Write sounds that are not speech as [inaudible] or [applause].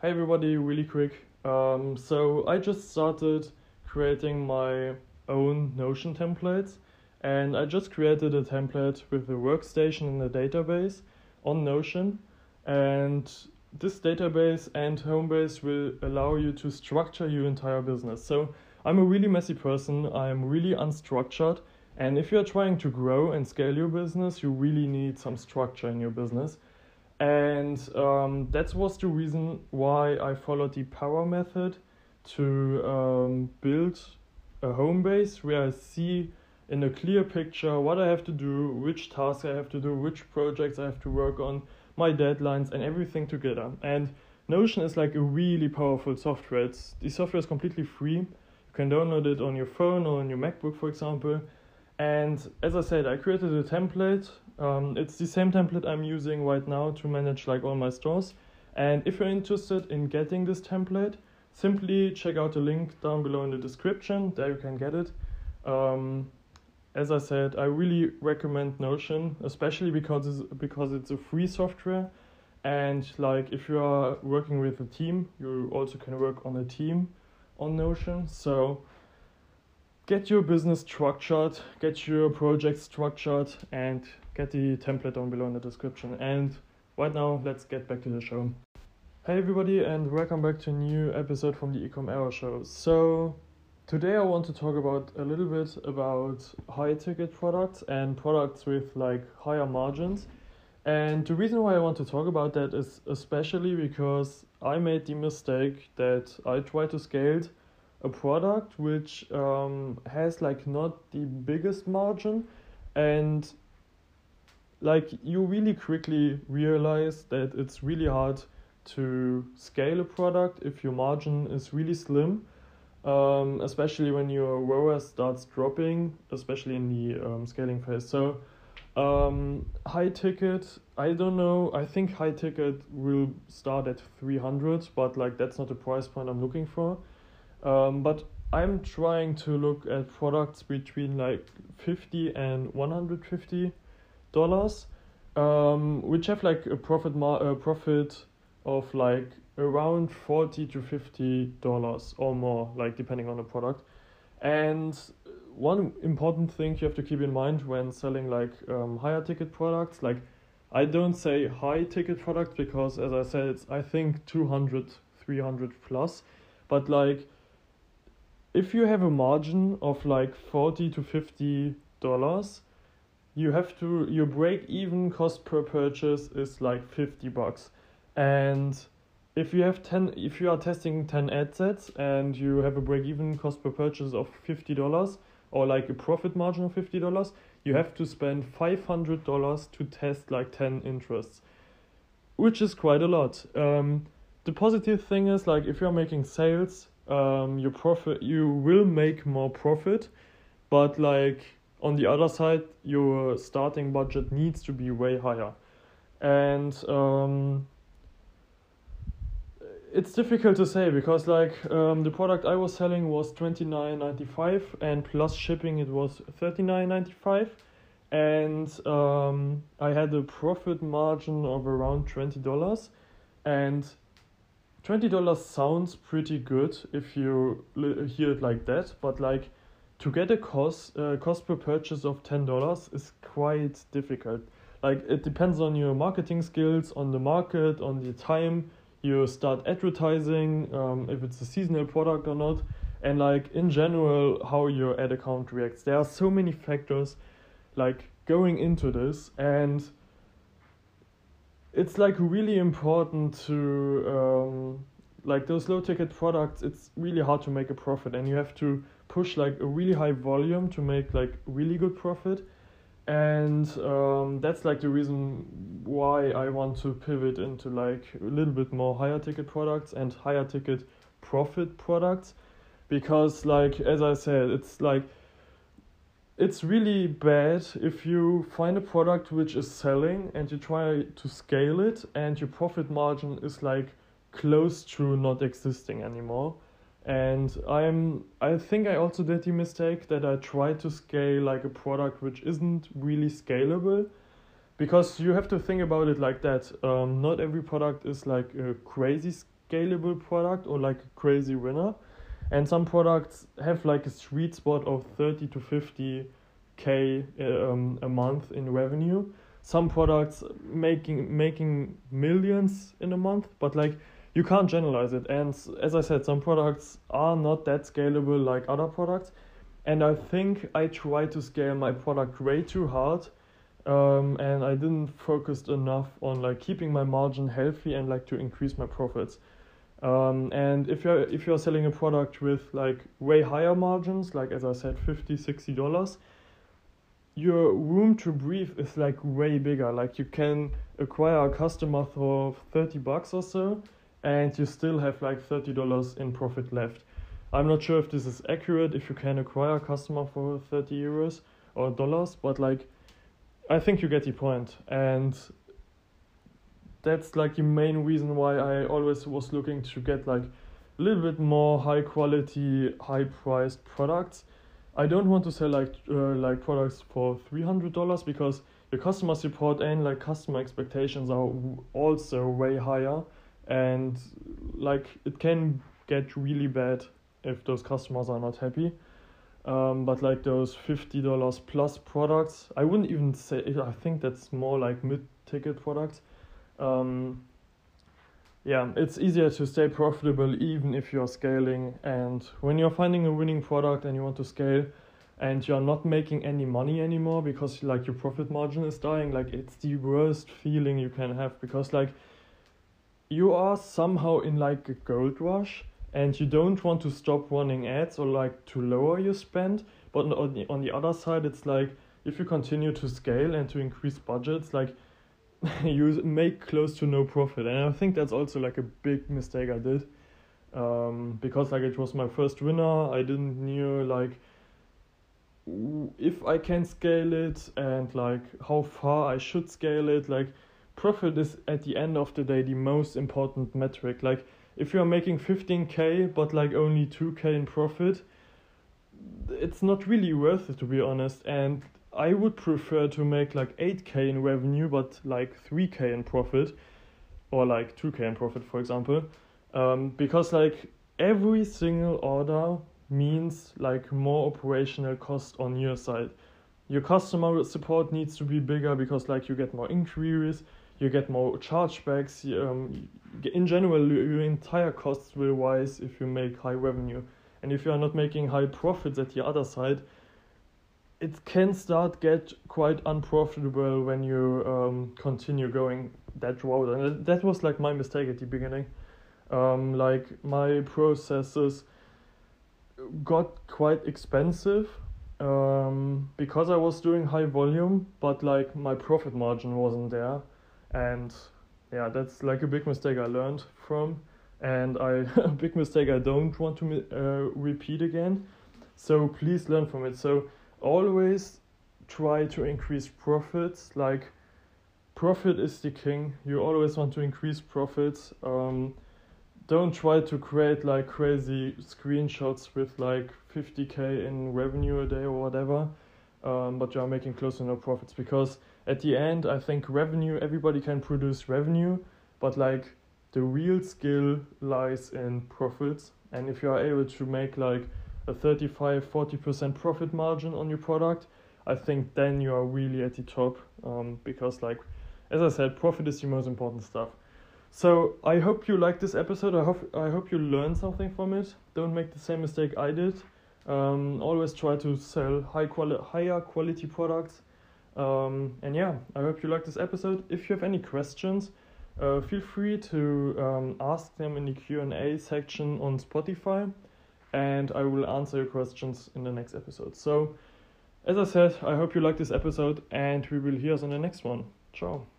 Hey everybody, really quick. Um, so I just started creating my own Notion templates, and I just created a template with the workstation and the database on Notion, and this database and Homebase will allow you to structure your entire business. So I'm a really messy person. I'm really unstructured, and if you're trying to grow and scale your business, you really need some structure in your business and um, that was the reason why I followed the PARA method to um, build a home base where I see in a clear picture what I have to do, which tasks I have to do, which projects I have to work on, my deadlines, and everything together. And Notion is like a really powerful software. It's, the software is completely free. You can download it on your phone or on your MacBook, for example. And as I said, I created a template um, it's the same template I'm using right now to manage like all my stores. And if you're interested in getting this template, simply check out the link down below in the description. There you can get it. Um, as I said, I really recommend Notion, especially because it's, because it's a free software. And like if you are working with a team, you also can work on a team on Notion. So get your business structured, get your project structured, and get the template down below in the description. And right now, let's get back to the show. Hey everybody, and welcome back to a new episode from the Ecom Era Show. So today I want to talk about a little bit about high ticket products and products with like higher margins. And the reason why I want to talk about that is especially because I made the mistake that I tried to scale a product which um, has like not the biggest margin and like you really quickly realize that it's really hard to scale a product if your margin is really slim um, especially when your ROAS starts dropping especially in the um, scaling phase. So um, high ticket i don't know. I think high ticket will start at 300 but like that's not the price point i'm looking for um, but i'm trying to look at products between like 50 and 150 dollars, um, which have like a profit mar- a profit of like around forty to fifty dollars or more, like depending on the product. And one important thing you have to keep in mind when selling like um, higher ticket products, like I don't say high ticket products because as I said, it's I think 200, 300 plus, but like if you have a margin of like 40 to 50 dollars you have to your break even cost per purchase is like 50 bucks. And if you have 10 if you are testing 10 ad sets and you have a break even cost per purchase of $50 or like a profit margin of $50 you have to spend $500 to test like 10 interests which is quite a lot. Um, the positive thing is like if you're making sales um, your profit you will make more profit but like on the other side, your starting budget needs to be way higher. And um, it's difficult to say because like um, the product I was selling was twenty nine ninety five and plus shipping it was thirty nine ninety five, and um, I had a profit margin of around twenty dollars, and twenty dollars sounds pretty good if you hear it like that, but like to get a cost uh, cost per purchase of ten dollars is quite difficult. Like it depends on your marketing skills, on the market, on the time you start advertising, um, if it's a seasonal product or not, and like in general how your ad account reacts. There are so many factors like going into this and it's like really important to um, like those low ticket products it's really hard to make a profit and you have to push like a really high volume to make like really good profit and um, that's like the reason why I want to pivot into like a little bit more higher ticket products and higher ticket profit products because like as I said it's like it's really bad if you find a product which is selling and you try to scale it and your profit margin is like close to not existing anymore. And i'm i think i also did the mistake that i tried to scale like a product which isn't really scalable because you have to think about it like that um, not every product is like a crazy scalable product or like a crazy winner, and some products have like a sweet spot of thirty to fifty k um, a month in revenue. Some products making making millions in a month, but like you can't generalize it. And as I said, some products are not that scalable like other products. And I think I tried to scale my product way too hard. Um, and I didn't focus enough on like keeping my margin healthy and like to increase my profits. Um, and if you're if you're selling a product with like way higher margins, like as I said, 50 60 dollars, your room to breathe is like way bigger. Like you can acquire a customer for 30 bucks or so and you still have like $30 in profit left. I'm not sure if this is accurate, if you can acquire a customer for 30 euros or dollars, but like I think you get the point. And that's like the main reason why I always was looking to get like a little bit more high quality, high priced products. I don't want to sell like uh, like products for three hundred dollars because the customer support and like customer expectations are also way higher and like it can get really bad if those customers are not happy um, but like those fifty dollars plus products, I wouldn't even say. I think that's more like mid-ticket products. Um, yeah, it's easier to stay profitable even if you're scaling. And when you're finding a winning product and you want to scale, and you're not making any money anymore because like your profit margin is dying, like it's the worst feeling you can have because like you are somehow in like a gold rush and you don't want to stop running ads or like to lower your spend but on the, on the other side it's like if you continue to scale and to increase budgets like [laughs] you make close to no profit and i think that's also like a big mistake i did um, because like it was my first winner i didn't knew like if i can scale it and like how far i should scale it like profit is at the end of the day the most important metric. Like if you're making 15k but like only 2k in profit, it's not really worth it to be honest. And I would prefer to make like 8k in revenue but like 3k in profit or like 2k in profit for example. Um, because like every single order means like more operational cost on your side. Your customer support needs to be bigger because like you get more inquiries, you get more chargebacks. Um, in general, your entire costs will rise if you make high revenue. And if you are not making high profits at the other side, it can start get quite unprofitable when you um, continue going that route. And that was like my mistake at the beginning. Um, like my processes got quite expensive um, because I was doing high volume, but like my profit margin wasn't there and yeah that's like a big mistake i learned from and i [laughs] a big mistake i don't want to uh, repeat again so please learn from it so always try to increase profits. Like profit is the king. You always want to increase profits. Um, don't try to create like crazy screenshots with like 50k in revenue a day or whatever um, but you are making close to no profits. Because at the end, I think revenue, everybody can produce revenue, but like the real skill lies in profits. And if you are able to make like a 35 40% profit margin on your product, I think then you are really at the top um, because, like, as I said, profit is the most important stuff. So I hope you like this episode. I hope I hope you learned something from it. Don't make the same mistake I did. Um, always try to sell high quality, higher quality products um, and yeah, I hope you liked this episode. If you have any questions, uh, feel free to um, ask them in the Q&A section on Spotify and I will answer your questions in the next episode. So, as I said, I hope you liked this episode and we will hear us on the next one. Ciao.